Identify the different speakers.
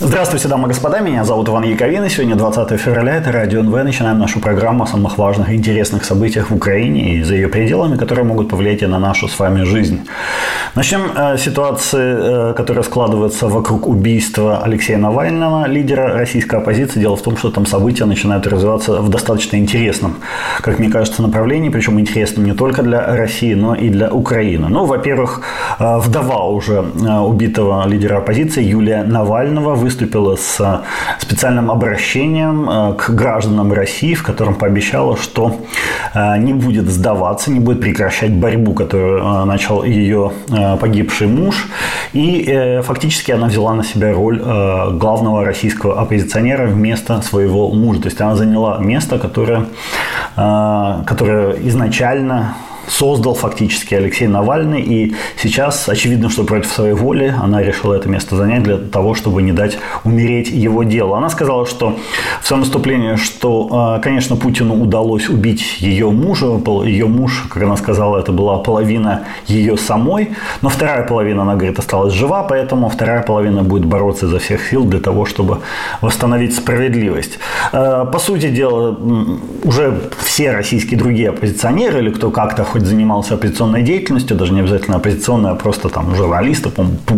Speaker 1: Здравствуйте, дамы и господа, меня зовут Иван Яковин, и сегодня 20 февраля, это Радио НВ. Начинаем нашу программу о самых важных и интересных событиях в Украине и за ее пределами, которые могут повлиять и на нашу с вами жизнь. Начнем э, ситуации, э, которая складывается вокруг убийства Алексея Навального, лидера российской оппозиции. Дело в том, что там события начинают развиваться в достаточно интересном, как мне кажется, направлении, причем интересном не только для России, но и для Украины. Ну, во-первых, э, вдова уже убитого лидера оппозиции Юлия Навального выступила с э, специальным обращением э, к гражданам России, в котором пообещала, что э, не будет сдаваться, не будет прекращать борьбу, которую начал ее погибший муж. И фактически она взяла на себя роль главного российского оппозиционера вместо своего мужа. То есть она заняла место, которое, которое изначально создал фактически Алексей Навальный. И сейчас очевидно, что против своей воли она решила это место занять для того, чтобы не дать умереть его делу. Она сказала, что в своем выступлении, что, а, конечно, Путину удалось убить ее мужа. Ее муж, как она сказала, это была половина ее самой. Но вторая половина, она говорит, осталась жива, поэтому вторая половина будет бороться изо всех сил для того, чтобы восстановить справедливость. А, по сути дела, уже все российские другие оппозиционеры или кто как-то хоть занимался оппозиционной деятельностью, даже не обязательно оппозиционной, а просто там журналисты,